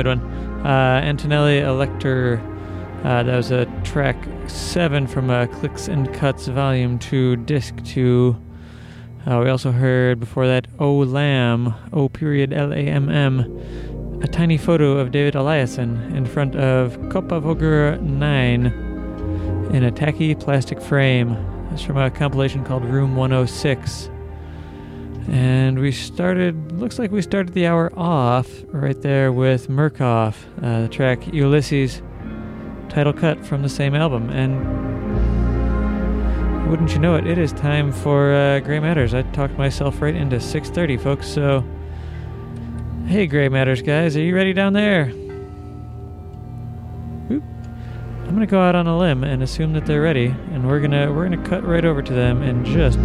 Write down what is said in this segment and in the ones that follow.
good one. Uh, Antonelli Elector. Uh, that was a track seven from uh, Clicks and Cuts Volume Two, Disc Two. Uh, we also heard before that O Lamb, O period L A M M, a tiny photo of David Eliasson in front of Kopavogur 9 in a tacky plastic frame. That's from a compilation called Room 106. And we started, looks like we started the hour off right there with Murcof, uh, the track Ulysses, title cut from the same album. And wouldn't you know it, it is time for uh, Gray Matters. I talked myself right into 6.30, folks, so... Hey, Gray Matters guys, are you ready down there? I'm gonna go out on a limb and assume that they're ready, and we're gonna we're gonna cut right over to them in just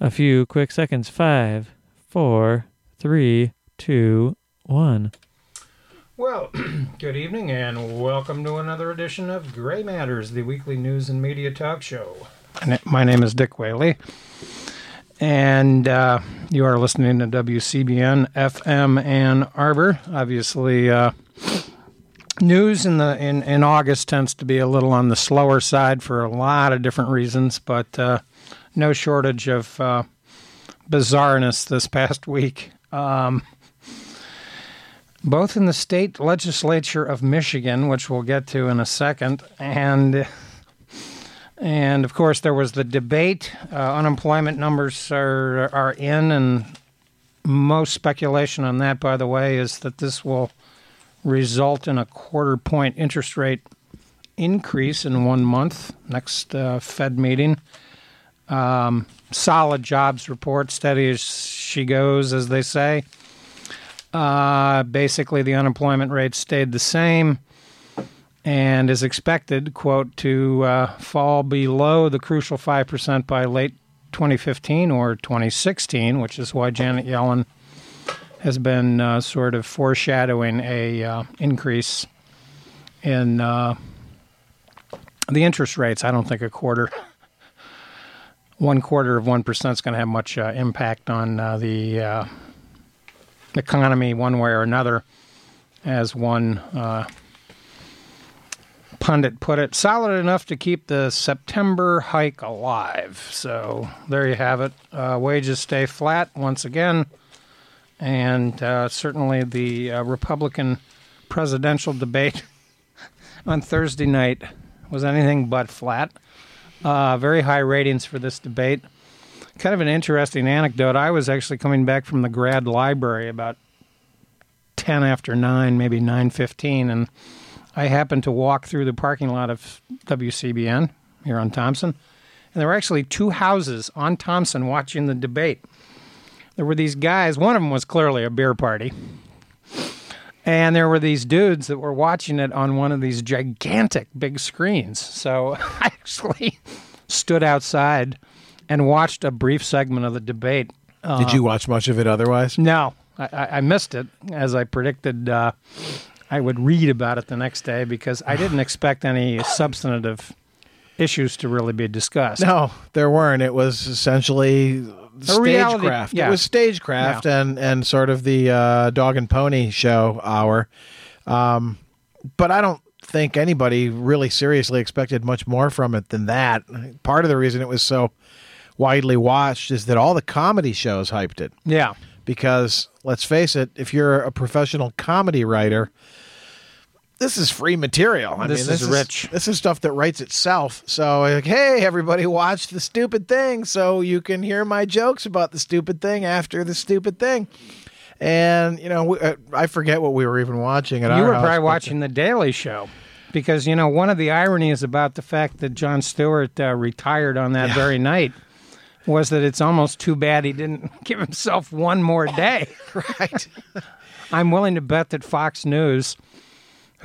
a few quick seconds. Five, four, three, two, one. Well, good evening and welcome to another edition of Gray Matters, the weekly news and media talk show. And My name is Dick Whaley, and uh, you are listening to WCBN FM Ann Arbor. Obviously, uh, news in the in, in August tends to be a little on the slower side for a lot of different reasons, but uh, no shortage of uh, bizarreness this past week. Um, both in the state legislature of Michigan, which we'll get to in a second, and and of course there was the debate. Uh, unemployment numbers are are in, and most speculation on that, by the way, is that this will result in a quarter point interest rate increase in one month next uh, Fed meeting. Um, solid jobs report, steady as she goes, as they say. Uh, basically, the unemployment rate stayed the same and is expected, quote, to uh, fall below the crucial 5% by late 2015 or 2016, which is why Janet Yellen has been uh, sort of foreshadowing a uh, increase in uh, the interest rates. I don't think a quarter one quarter of one percent is going to have much uh, impact on uh, the uh, economy one way or another, as one uh, pundit put it. Solid enough to keep the September hike alive. So there you have it. Uh, wages stay flat once again, and uh, certainly the Republican presidential debate on Thursday night was anything but flat. Uh, very high ratings for this debate. Kind of an interesting anecdote. I was actually coming back from the grad library about ten after nine, maybe nine fifteen, and I happened to walk through the parking lot of WCBN here on Thompson, and there were actually two houses on Thompson watching the debate. There were these guys. One of them was clearly a beer party. And there were these dudes that were watching it on one of these gigantic big screens. So I actually stood outside and watched a brief segment of the debate. Uh, Did you watch much of it otherwise? No, I, I missed it as I predicted. Uh, I would read about it the next day because I didn't expect any substantive issues to really be discussed. No, there weren't. It was essentially reality- stagecraft. yeah. It was stagecraft and and sort of the uh, dog and pony show hour. Um, but I don't think anybody really seriously expected much more from it than that. Part of the reason it was so widely watched is that all the comedy shows hyped it. Yeah. because let's face it, if you're a professional comedy writer, this is free material. I This mean, this is rich. This is stuff that writes itself. So, like, hey, everybody, watch the stupid thing, so you can hear my jokes about the stupid thing after the stupid thing. And you know, we, uh, I forget what we were even watching. At You were house, probably watching The Daily Show because, you know, one of the ironies about the fact that Jon Stewart uh, retired on that very night was that it's almost too bad he didn't give himself one more day. right. I'm willing to bet that Fox News,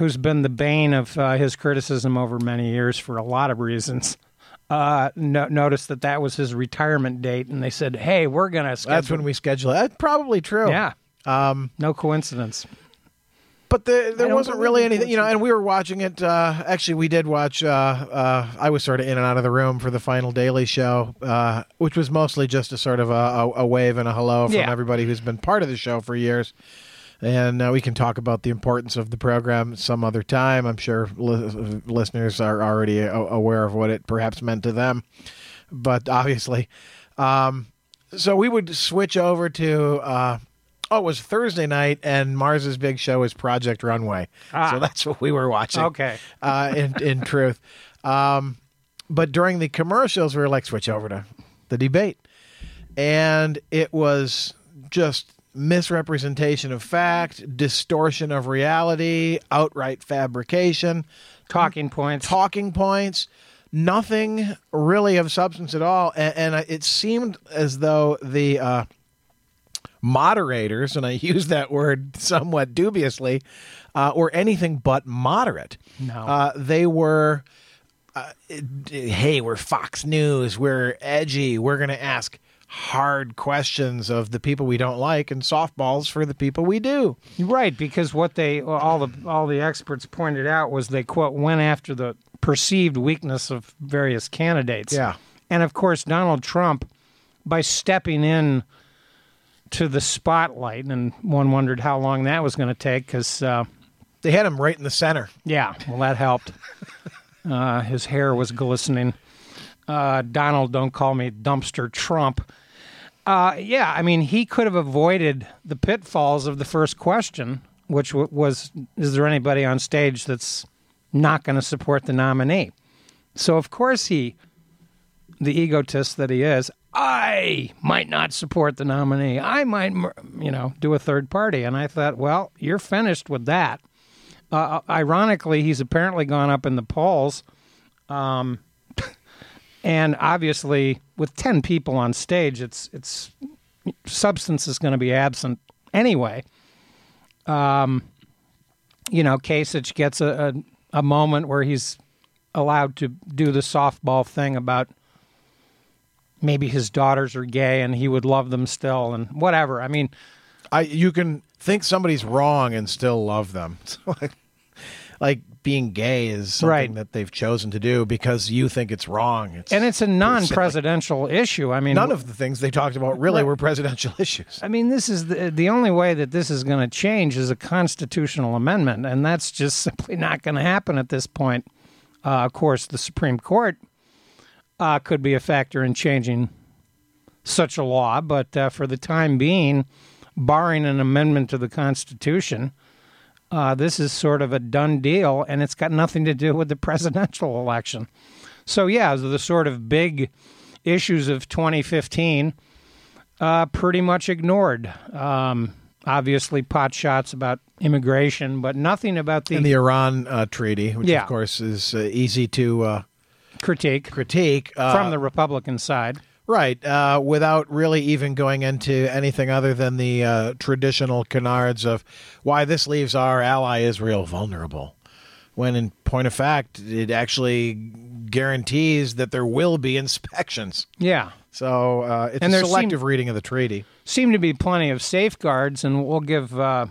who's been the bane of uh, his criticism over many years for a lot of reasons, uh, no- noticed that that was his retirement date, and they said, "Hey, we're gonna." Schedule. That's when we schedule it. That's probably true. Yeah. Um, no coincidence. But the, there wasn't really anything, you know. And we were watching it. Uh, actually, we did watch. Uh, uh, I was sort of in and out of the room for the final Daily Show, uh, which was mostly just a sort of a, a, a wave and a hello from Yeah. everybody who's been part of the show for years. And uh, we can talk about the importance of the program some other time. I'm sure li- listeners are already a- aware of what it perhaps meant to them. But obviously, um, so we would switch over to. Uh, oh, it was Thursday night, and Mars's big show is Project Runway. Ah. So that's what we were watching. Okay. Uh, in in truth, um, but during the commercials, we were like, switch over to the debate, and it was just misrepresentation of fact, distortion of reality, outright fabrication, Talking points. talking points, nothing really of substance at all. And, and it seemed as though the uh, moderators, and I use that word somewhat dubiously, uh, were anything but moderate. No. Uh, they were, uh, hey, we're Fox News, we're edgy, we're going to ask hard questions of the people we don't like and softballs for the people we do. Right, because what they all the all the experts pointed out was they quote went after the perceived weakness of various candidates. Yeah. And of course Donald Trump by stepping in to the spotlight and one wondered how long that was going to take cuz uh, They had him right in the center. yeah, well that helped. uh, his hair was glistening. Uh, Donald, don't call me dumpster Trump. Uh, yeah, I mean, he could have avoided the pitfalls of the first question, which w- was Is there anybody on stage that's not going to support the nominee? So, of course, he, the egotist that he is, I might not support the nominee. I might, you know, do a third party. And I thought, well, you're finished with that. Uh, ironically, he's apparently gone up in the polls. Um, and obviously, with 10 people on stage, it's, it's substance is going to be absent anyway. Um, you know, Kasich gets a, a, a moment where he's allowed to do the softball thing about maybe his daughters are gay and he would love them still and whatever. I mean, I you can think somebody's wrong and still love them. Like, like being gay is something Right. that they've chosen to do because you think it's wrong. It's and it's a non-presidential issue. I mean, none of the things they talked about really Right. were presidential issues. I mean, this is the, the only way that this is going to change is a constitutional amendment, and that's just simply not going to happen at this point. Uh, of course, the Supreme Court uh, could be a factor in changing such a law, but uh, for the time being, barring an amendment to the Constitution, uh, this is sort of a done deal, and it's got nothing to do with the presidential election. So, yeah, the sort of big issues of 2015 uh, pretty much ignored. Um, obviously, pot shots about immigration, but nothing about the, And the Iran uh, treaty, which Yeah. of course is uh, easy to uh, critique critique uh, from the Republican side. Right uh, without really even going into anything other than the uh, traditional canards of why this leaves our ally Israel vulnerable. When in point of fact, it actually guarantees that there will be inspections. Yeah. So uh, it's And a there selective seem- reading of the treaty. Seem to be plenty of safeguards, and we'll give uh,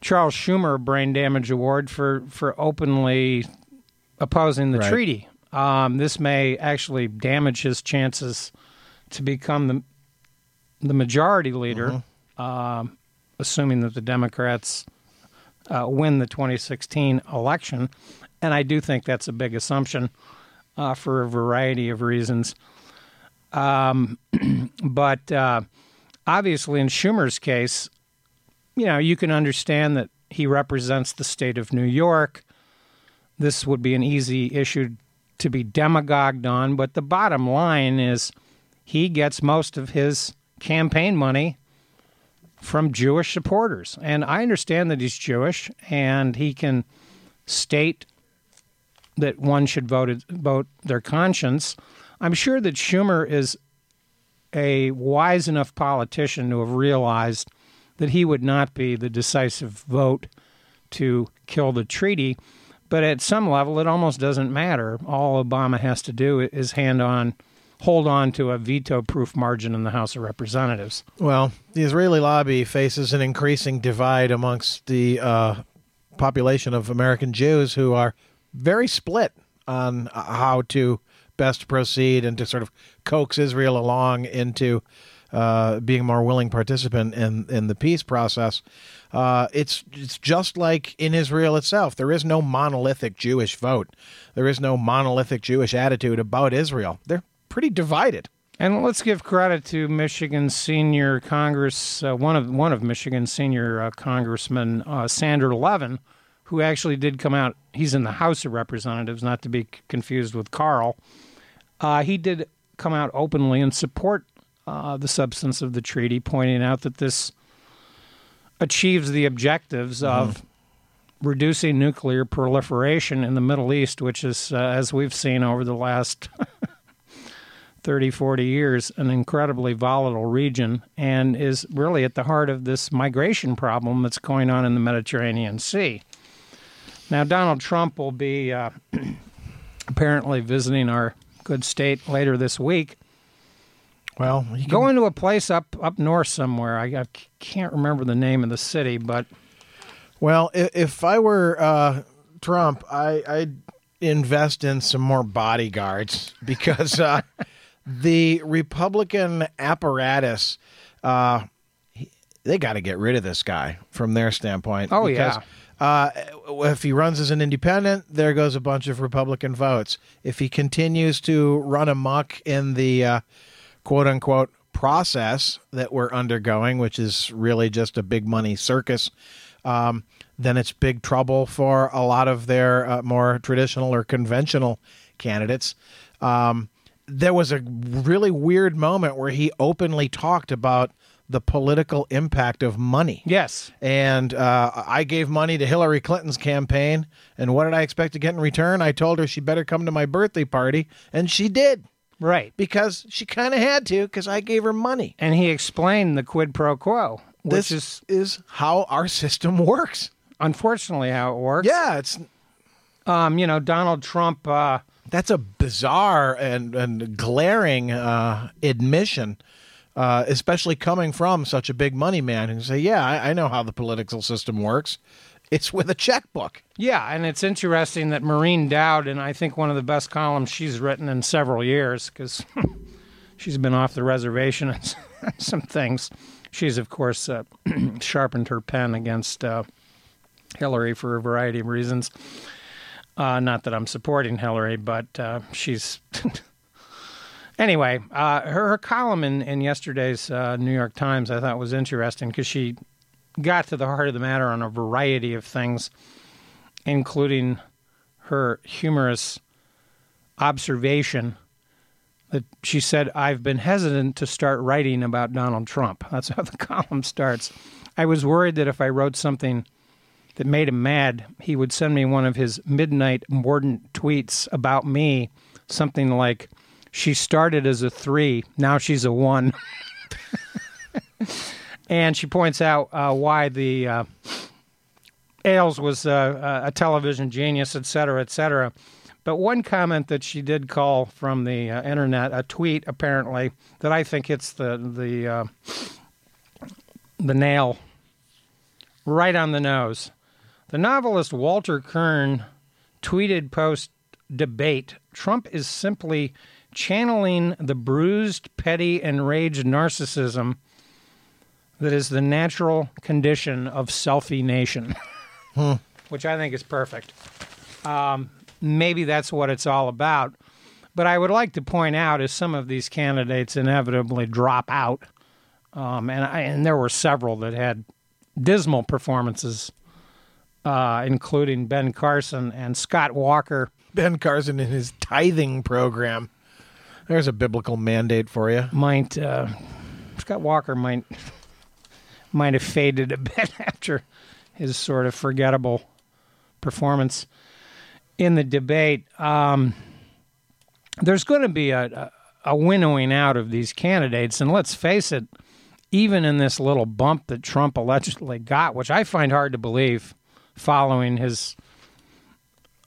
Charles Schumer a brain damage award for, for openly opposing the Right. treaty. Um, this may actually damage his chances to become the the majority leader, um, assuming that the Democrats uh, win the 2016 election. And I do think that's a big assumption uh, for a variety of reasons. Um, but uh, obviously, in Schumer's case, you know, you can understand that he represents the state of New York. This would be an easy issue to be demagogued on, but the bottom line is he gets most of his campaign money from Jewish supporters. And I understand that he's Jewish and he can state that one should vote vote their conscience. I'm sure that Schumer is a wise enough politician to have realized that he would not be the decisive vote to kill the treaty. But at some level, it almost doesn't matter. All Obama has to do is hand on, hold on to a veto-proof margin in the House of Representatives. Well, the Israeli lobby faces an increasing divide amongst the uh, population of American Jews who are very split on uh, how to best proceed and to sort of coax Israel along into uh, being a more willing participant in in the peace process. Uh, it's it's just like in Israel itself. There is no monolithic Jewish vote. There is no monolithic Jewish attitude about Israel. They're pretty divided. And let's give credit to Michigan's senior Congress, uh, one of one of Michigan's senior uh, congressmen, uh, Sander Levin, who actually did come out. He's in the House of Representatives, not to be c- confused with Carl. Uh, he did come out openly and support uh, the substance of the treaty, pointing out that this achieves the objectives of reducing nuclear proliferation in the Middle East, which is, uh, as we've seen over the last 30, 40 years, an incredibly volatile region and is really at the heart of this migration problem that's going on in the Mediterranean Sea. Now, Donald Trump will be uh, apparently visiting our good state later this week. Well, can, Going to a place up up north somewhere. I, I can't remember the name of the city, but well, if, if I were uh, Trump, I, I'd invest in some more bodyguards because uh, the Republican apparatus, uh, he- they got to get rid of this guy from their standpoint. Oh, because, Uh, if he runs as an independent, there goes a bunch of Republican votes. If he continues to run amok in the uh, quote unquote process that we're undergoing, which is really just a big money circus, um, then it's big trouble for a lot of their uh, more traditional or conventional candidates. Um, there was a really weird moment where he openly talked about the political impact of money. yes, And uh, I gave money to Hillary Clinton's campaign. And what did I expect to get in return? I told her she better come to my birthday party. And she did right. because she kind of had to because I gave her money. And he explained the quid pro quo, which This is is how our system works. unfortunately how it works. Yeah, it's Um, you know, Donald Trump. Uh, that's a bizarre and, and glaring uh, admission, uh, especially coming from such a big money man who say, "Yeah, I, I know how the political system works. It's with a checkbook." yeah, and it's interesting that Maureen Dowd, and I think one of the best columns she's written in several years, because she's been off the reservation and some things. She's, of course, uh, sharpened her pen against uh, Hillary for a variety of reasons. Uh, not that I'm supporting Hillary, but uh, she's. anyway, uh, her, her column in, in yesterday's uh, New York Times I thought was interesting because she got to the heart of the matter on a variety of things, including her humorous observation that she said, I've been hesitant to start writing about Donald Trump. That's how the column starts. I was worried that if I wrote something that made him mad, he would send me one of his midnight mordant tweets about me, something like, She started as a three, now she's a one. and she points out uh, why the uh, Ailes was uh, a television genius, et cetera, et cetera. But one comment that she did call from the uh, internet, a tweet apparently, that I think hits the the uh, the nail right on the nose. The novelist Walter Kirn tweeted post debate Trump is simply channeling the bruised, petty, enraged narcissism that is the natural condition of selfie nation, which I think is perfect. Um, maybe that's what it's all about. But I would like to point out, as some of these candidates inevitably drop out, um, and I, and there were several that had dismal performances, uh, including Ben Carson and Scott Walker. Ben Carson in his tithing program. There's a biblical mandate for you. Might uh, Scott Walker might might have faded a bit after his sort of forgettable performance in the debate. Um, there's going to be a, a, winnowing out of these candidates, and let's face it, even in this little bump that Trump allegedly got, which I find hard to believe, following his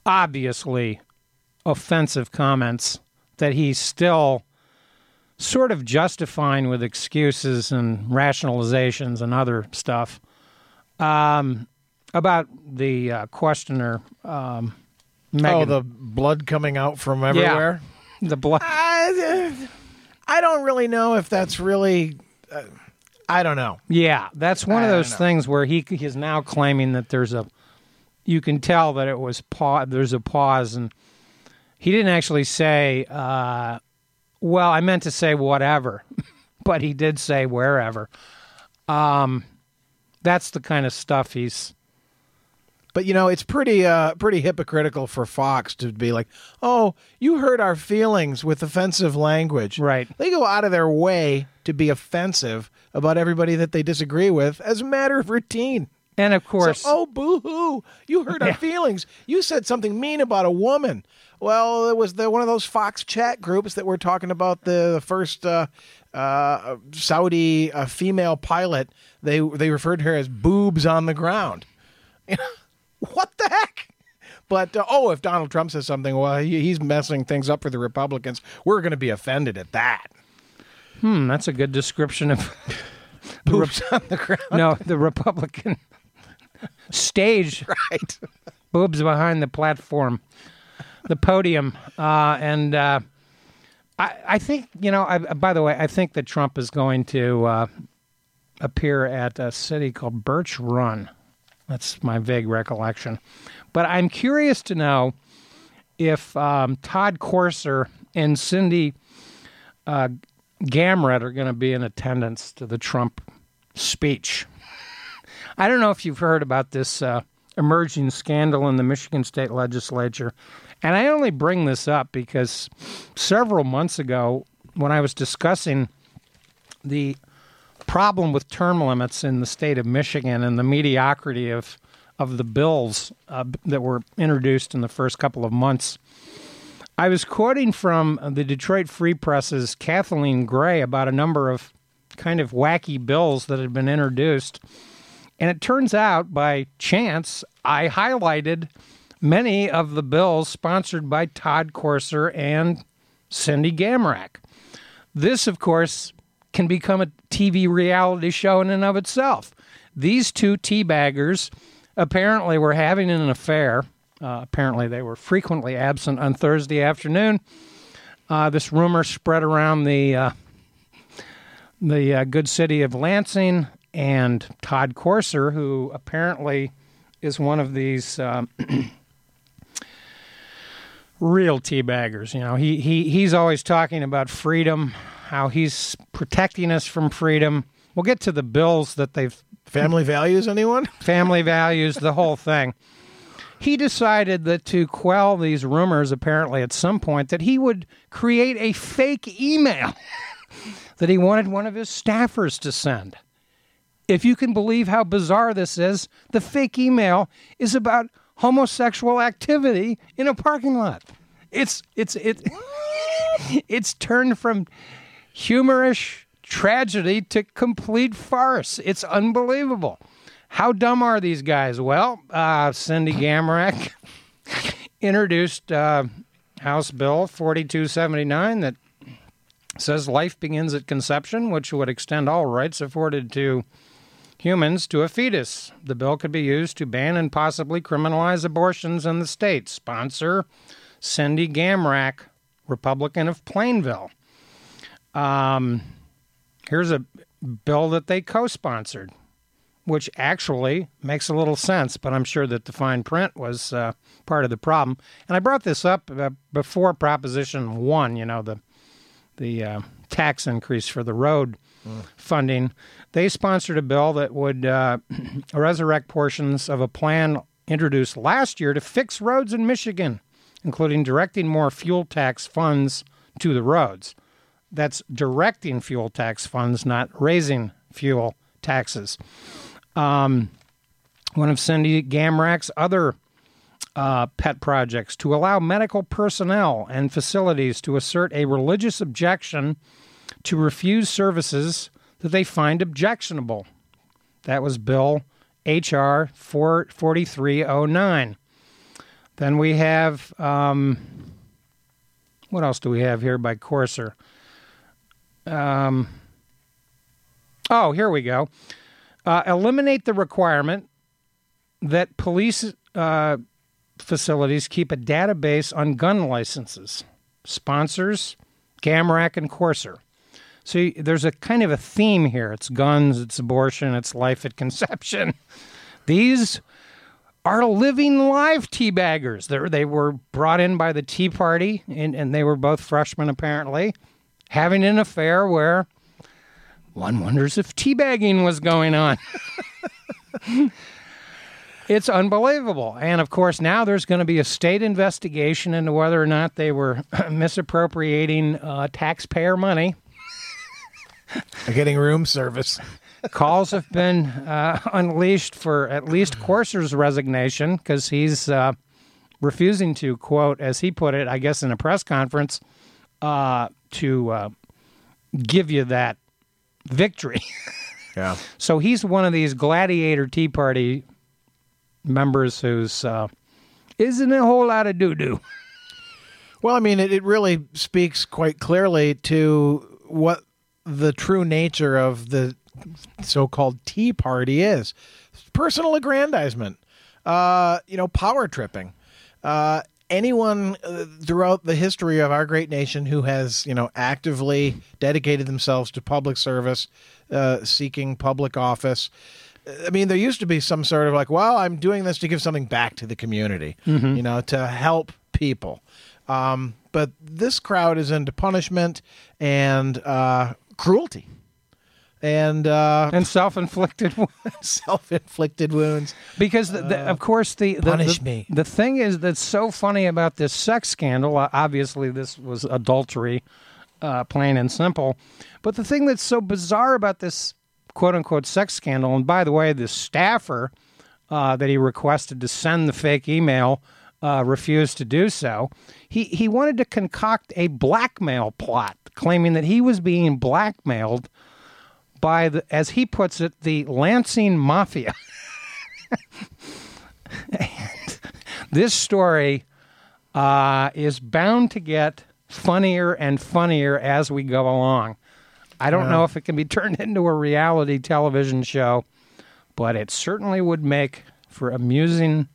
obviously offensive comments, that he's still sort of justifying with excuses and rationalizations and other stuff um, about the uh, questioner. Um, Megyn, Oh, the blood coming out from everywhere. the blood. I, I don't really know if that's really uh, I don't know. Yeah, that's one of those things where he he is now claiming that there's a. You can tell that it was pause. There's a pause, and he didn't actually say. Uh, well, I meant to say whatever, but he did say wherever. Um, that's the kind of stuff he's. But you know, it's pretty uh, pretty hypocritical for Fox to be like, "Oh, you hurt our feelings with offensive language." Right. They go out of their way to be offensive about everybody that they disagree with as a matter of routine. And of So, course, oh, boo hoo! You hurt our feelings. You said something mean about a woman. Well, it was the, one of those Fox chat groups that were talking about the, the first uh, uh, Saudi uh, female pilot. They they referred to her as boobs on the ground. what the heck? But uh, oh, if Donald Trump says something, well, he, he's messing things up for the Republicans. We're going to be offended at that. hmm, that's a good description of Boobs on the ground, no the Republican stage right? boobs behind the platform, the podium, uh, and uh, I, I think you know. I, by the way, I think that Trump is going to uh, appear at a city called Birch Run. That's my vague recollection, but I'm curious to know if um, Todd Courser and Cindy uh, Gamrat are going to be in attendance to the Trump speech. I don't know if you've heard about this uh, emerging scandal in the Michigan State Legislature. And I only bring this up because several months ago, when I was discussing the problem with term limits in the state of Michigan and the mediocrity of, of the bills uh, that were introduced in the first couple of months, I was quoting from the Detroit Free Press's Kathleen Gray about a number of kind of wacky bills that had been introduced. And it turns out, by chance, I highlighted many of the bills sponsored by Todd Courser and Cindy Gamrat. This, of course, can become a TV reality show in and of itself. These two teabaggers apparently were having an affair. Uh, apparently, they were frequently absent on Thursday afternoon. Uh, this rumor spread around the uh, the uh, good city of Lansing, and Todd Courser, who apparently is one of these um, real teabaggers. You know, he, he he's always talking about freedom, how he's protecting us from freedom. We'll get to the bills that they've Family values, anyone? family values, the whole thing. He decided that to quell these rumors, apparently at some point, that he would create a fake email that he wanted one of his staffers to send. If you can believe how bizarre this is, the fake email is about homosexual activity in a parking lot. It's it's it it's turned from humorous tragedy to complete farce. It's unbelievable. How dumb are these guys? Well, uh, Cindy Gamrat introduced uh, House Bill 4279 that says life begins at conception, which would extend all rights afforded to humans to a fetus. The bill could be used to ban and possibly criminalize abortions in the state. Sponsor Cindy Gamrat, Republican of Plainwell. Um, here's a bill that they co sponsored, which actually makes a little sense, but I'm sure that the fine print was uh, part of the problem. And I brought this up uh, before Proposition 1, you know, the, the uh, tax increase for the road funding. They sponsored a bill that would uh, resurrect portions of a plan introduced last year to fix roads in Michigan, including directing more fuel tax funds to the roads. That's directing fuel tax funds, not raising fuel taxes. Um, one of Cindy Gamrat's other uh, pet projects to allow medical personnel and facilities to assert a religious objection to refuse services that they find objectionable. That was Bill H.R. 4309. Then we have, um, what else do we have here by Courser? Um, oh, here we go. Uh, eliminate the requirement that police uh, facilities keep a database on gun licenses. Sponsors Gamrat and Courser. So there's a kind of a theme here. It's guns, it's abortion, it's life at conception. These are living live teabaggers. They're, they were brought in by the Tea Party, and, and they were both freshmen apparently, having an affair where one wonders if teabagging was going on. it's unbelievable. And of course, now there's going to be a state investigation into whether or not they were misappropriating uh, taxpayer money. Getting room service. Calls have been uh, unleashed for at least Courser's resignation because he's uh, refusing to, quote, as he put it, I guess in a press conference, uh, to uh, give you that victory. Yeah. So he's one of these gladiator Tea Party members who's uh, isn't a whole lot of doo doo. Well, I mean, it, it really speaks quite clearly to what the true nature of the so-called Tea Party is: personal aggrandizement, uh, you know, power tripping. Uh, anyone uh, throughout the history of our great nation who has, you know, actively dedicated themselves to public service, uh, seeking public office. I mean, there used to be some sort of like, well, I'm doing this to give something back to the community, you know, to help people. Um, but this crowd is into punishment and uh, cruelty. And uh, And self inflicted self inflicted wounds. because the, the, of course the, the punish the, me. the thing is that's so funny about this sex scandal uh, obviously this was adultery uh, plain and simple. But the thing that's so bizarre about this quote unquote sex scandal and by the way the staffer uh, that he requested to send the fake email uh, refused to do so. He he wanted to concoct a blackmail plot claiming that he was being blackmailed by the as he puts it the Lansing mafia this story uh, is bound to get funnier and funnier as we go along. I don't know if it can be turned into a reality television show, but it certainly would make for amusing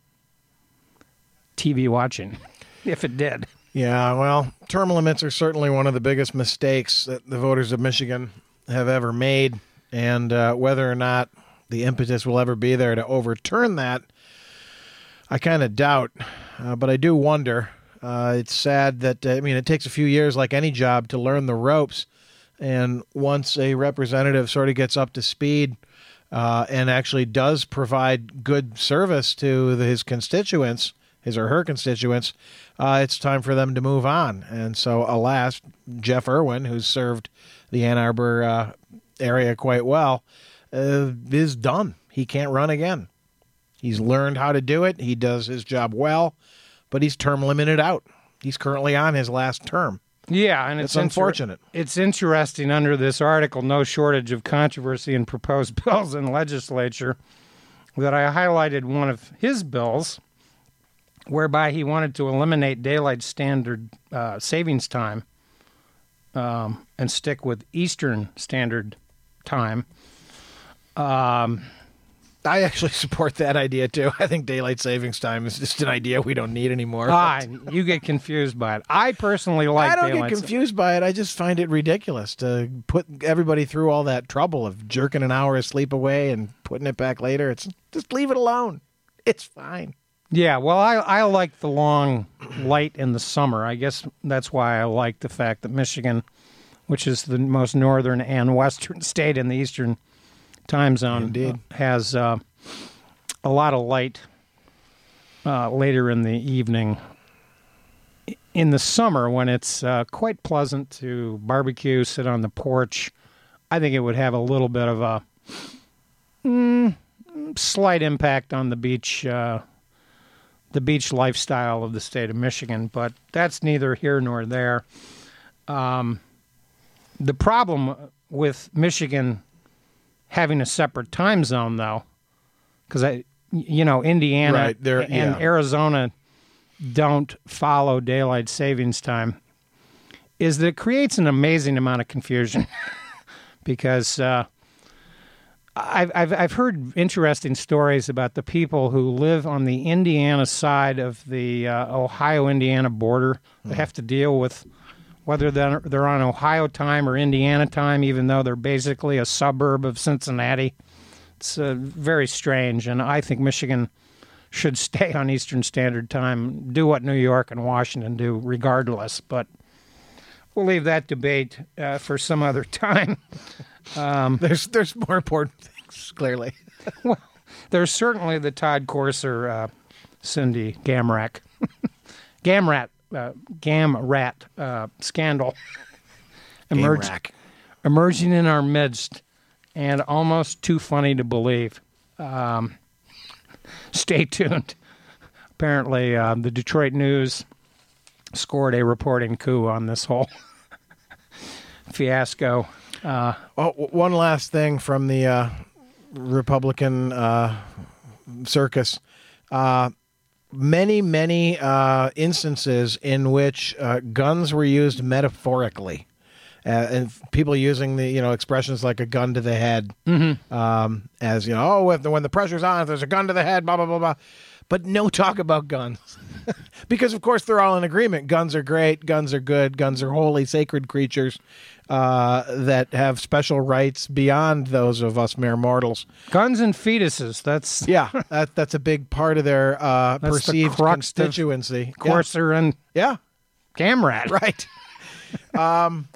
TV watching if it did. Yeah, well, term limits are certainly one of the biggest mistakes that the voters of Michigan have ever made. And uh, whether or not the impetus will ever be there to overturn that, I kind of doubt. Uh, but I do wonder. Uh, it's sad that, uh, I mean, it takes a few years, like any job, to learn the ropes. And once a representative sort of gets up to speed uh, and actually does provide good service to the, his constituents, his or her constituents, uh, it's time for them to move on. And so, alas, Jeff Irwin, who's served the Ann Arbor uh, area quite well, uh, is done. He can't run again. He's learned how to do it. He does his job well, but he's term limited out. He's currently on his last term. Yeah, and it's, It's unfortunate. it's interesting under this article, no shortage of controversy in proposed bills in legislature, that I highlighted one of his bills, whereby he wanted to eliminate daylight standard uh, savings time um, and stick with Eastern Standard Time. Um, I actually support that idea too. I think daylight savings time is just an idea we don't need anymore. ah, you get confused by it. I personally like I don't get confused by it. I just find it ridiculous to put everybody through all that trouble of jerking an hour of sleep away and putting it back later. It's just leave it alone. It's fine. Yeah, well, I I like the long light in the summer. I guess that's why I like the fact that Michigan, which is the most northern and western state in the eastern time zone, Indeed. uh, has uh, a lot of light uh, later in the evening. In the summer, when it's uh, quite pleasant to barbecue, sit on the porch, I think it would have a little bit of a mm, slight impact on the beach. The beach lifestyle of the state of Michigan, but that's neither here nor there. Um, the problem with Michigan having a separate time zone, though, because I, you know, Indiana Right, and yeah. Arizona don't follow daylight savings time, is that it creates an amazing amount of confusion because. Uh, I've, I've I've heard interesting stories about the people who live on the Indiana side of the uh, Ohio Indiana border that have to deal with whether they're, they're on Ohio time or Indiana time, even though they're basically a suburb of Cincinnati. It's uh, very strange, and I think Michigan should stay on Eastern Standard Time, do what New York and Washington do, regardless. But we'll leave that debate uh, for some other time. There's there's more important things clearly. well, there's certainly the Todd Courser, uh, Cindy Gamrat, Gamrat, uh, Gamrat uh, scandal emerged, emerging in our midst, and almost too funny to believe. Um, stay tuned. Apparently, uh, the Detroit News scored a reporting coup on this whole fiasco. Uh, Oh, one last thing from the uh, Republican uh, circus. Uh, many, many uh, instances in which uh, guns were used metaphorically, uh, and people using the you know expressions like a gun to the head, um, as you know, oh, if the, when the pressure's on, if there's a gun to the head, blah blah blah blah. But no talk about guns, because of course they're all in agreement. Guns are great. Guns are good. Guns are holy, sacred creatures uh, that have special rights beyond those of us mere mortals. guns and fetuses. That's Yeah, that, that's a big part of their uh, the perceived of constituency. Courser and Yeah, Gamrat. yeah right. um,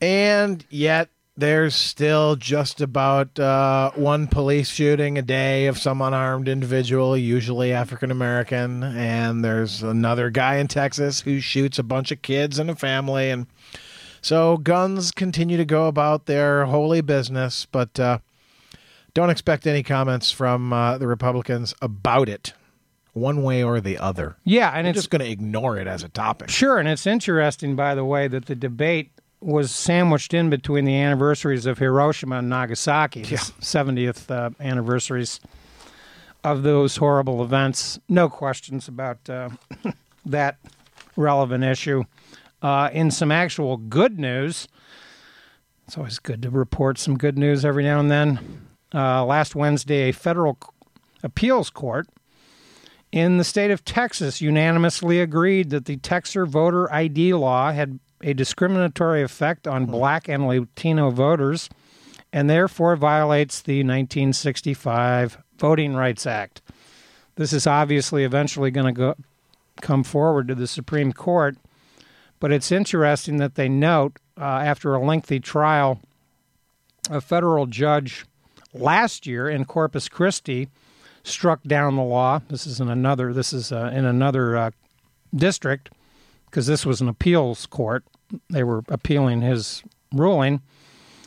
and yet there's still just about uh, one police shooting a day of some unarmed individual, usually African American, and there's another guy in Texas who shoots a bunch of kids and a family, and so guns continue to go about their holy business, but uh, don't expect any comments from uh, the Republicans about it, one way or the other. Yeah, and They're it's just going to ignore it as a topic. Sure, and it's interesting, by the way, that the debate was sandwiched in between the anniversaries of Hiroshima and Nagasaki, the 70th uh, anniversaries of those horrible events. No questions about uh, that relevant issue. Uh, in some actual good news, it's always good to report some good news every now and then. Uh, last Wednesday, a federal appeals court in the state of Texas unanimously agreed that the Texas voter ID law had a discriminatory effect on black and Latino voters and therefore violates the 1965 Voting Rights Act. This is obviously eventually going to go come forward to the Supreme Court, but it's interesting that they note uh, after a lengthy trial, a federal judge last year in Corpus Christi struck down the law. This is in another. This is uh, in another uh, district because this was an appeals court. They were appealing his ruling.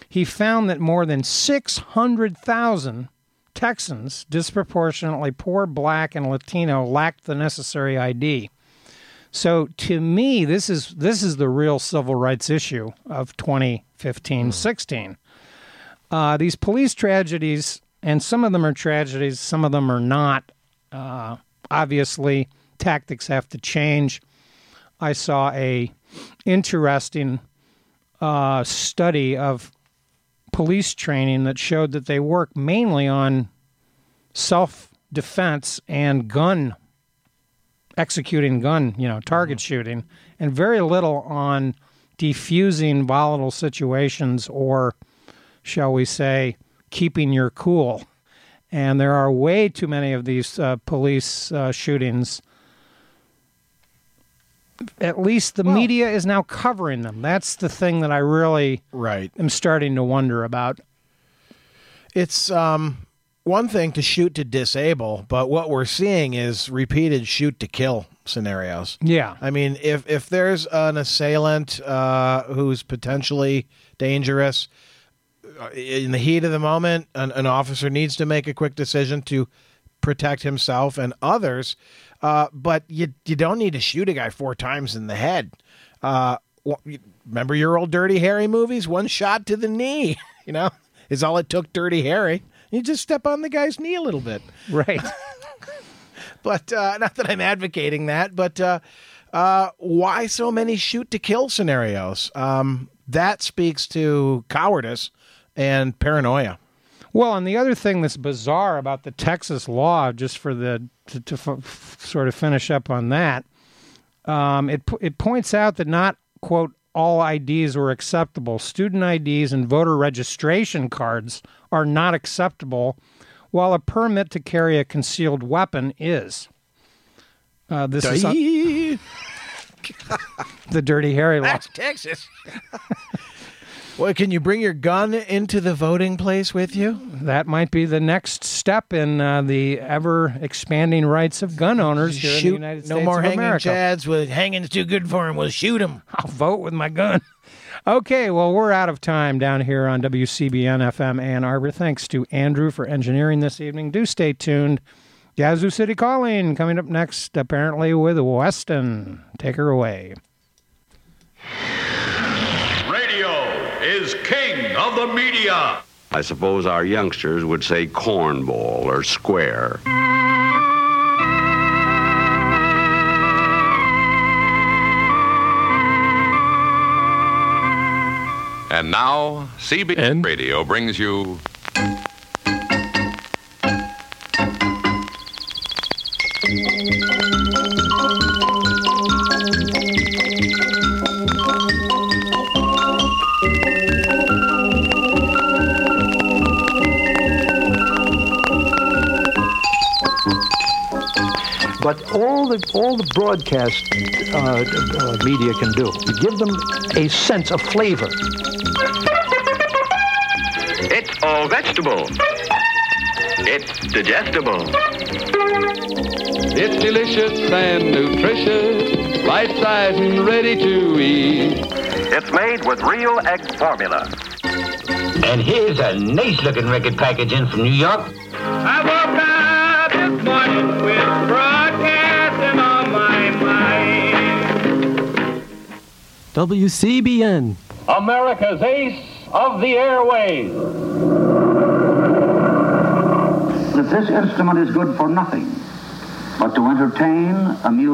He found that more than six hundred thousand Texans, disproportionately poor Black and Latino, lacked the necessary ID. So to me, this is this is the real civil rights issue of 2015-16. Uh, these police tragedies, and some of them are tragedies, some of them are not. Uh, obviously, tactics have to change. I saw a interesting uh, study of police training that showed that they work mainly on self defense and gun executing gun, you know, target shooting, and very little on defusing volatile situations or, shall we say, keeping your cool. And there are way too many of these uh, police uh, shootings. At least the Well- media is now covering them. That's the thing that I really Right. am starting to wonder about. It's um, one thing to shoot to disable, but what we're seeing is repeated shoot to kill scenarios. Yeah. I mean, if if there's an assailant uh, who's potentially dangerous, uh, in the heat of the moment, an, an officer needs to make a quick decision to protect himself and others. Uh, but you you don't need to shoot a guy four times in the head. Uh, remember your old Dirty Harry movies? One shot to the knee, you know, is all it took. Dirty Harry. You just step on the guy's knee a little bit Right. but uh, not that I'm advocating that, but uh, uh, why so many shoot to kill scenarios? Um, that speaks to cowardice and paranoia. Well, and the other thing that's bizarre about the Texas law, just for the to, to f- sort of finish up on that, um, it it points out that not quote, all IDs were acceptable. Student IDs and voter registration cards are not acceptable, while a permit to carry a concealed weapon is. Uh, this is the Dirty Harry law. That's Texas. well, can you bring your gun into the voting place with you? That might be the next step in uh, the ever expanding rights of gun owners here in the Shoot, United no States more of hanging America. chads with hanging's too good for him. We'll shoot him. I'll vote with my gun. Okay, well, we're out of time down here on WCBN FM Ann Arbor. Thanks to Andrew for engineering this evening. Do stay tuned. Yazoo City Calling coming up next, apparently with Weston. Take her away. Radio of the media. I suppose our youngsters would say cornball or square. And now, CBN Radio brings you the all the broadcast uh, uh, media can do, to give them a sense of flavor. It's all vegetable. It's digestible. It's delicious and nutritious, right size and ready to eat. It's made with real egg formula. And here's a nice looking record package in from New York. WCBN. America's ace of the airways. that this instrument is good for nothing but to entertain, amuse,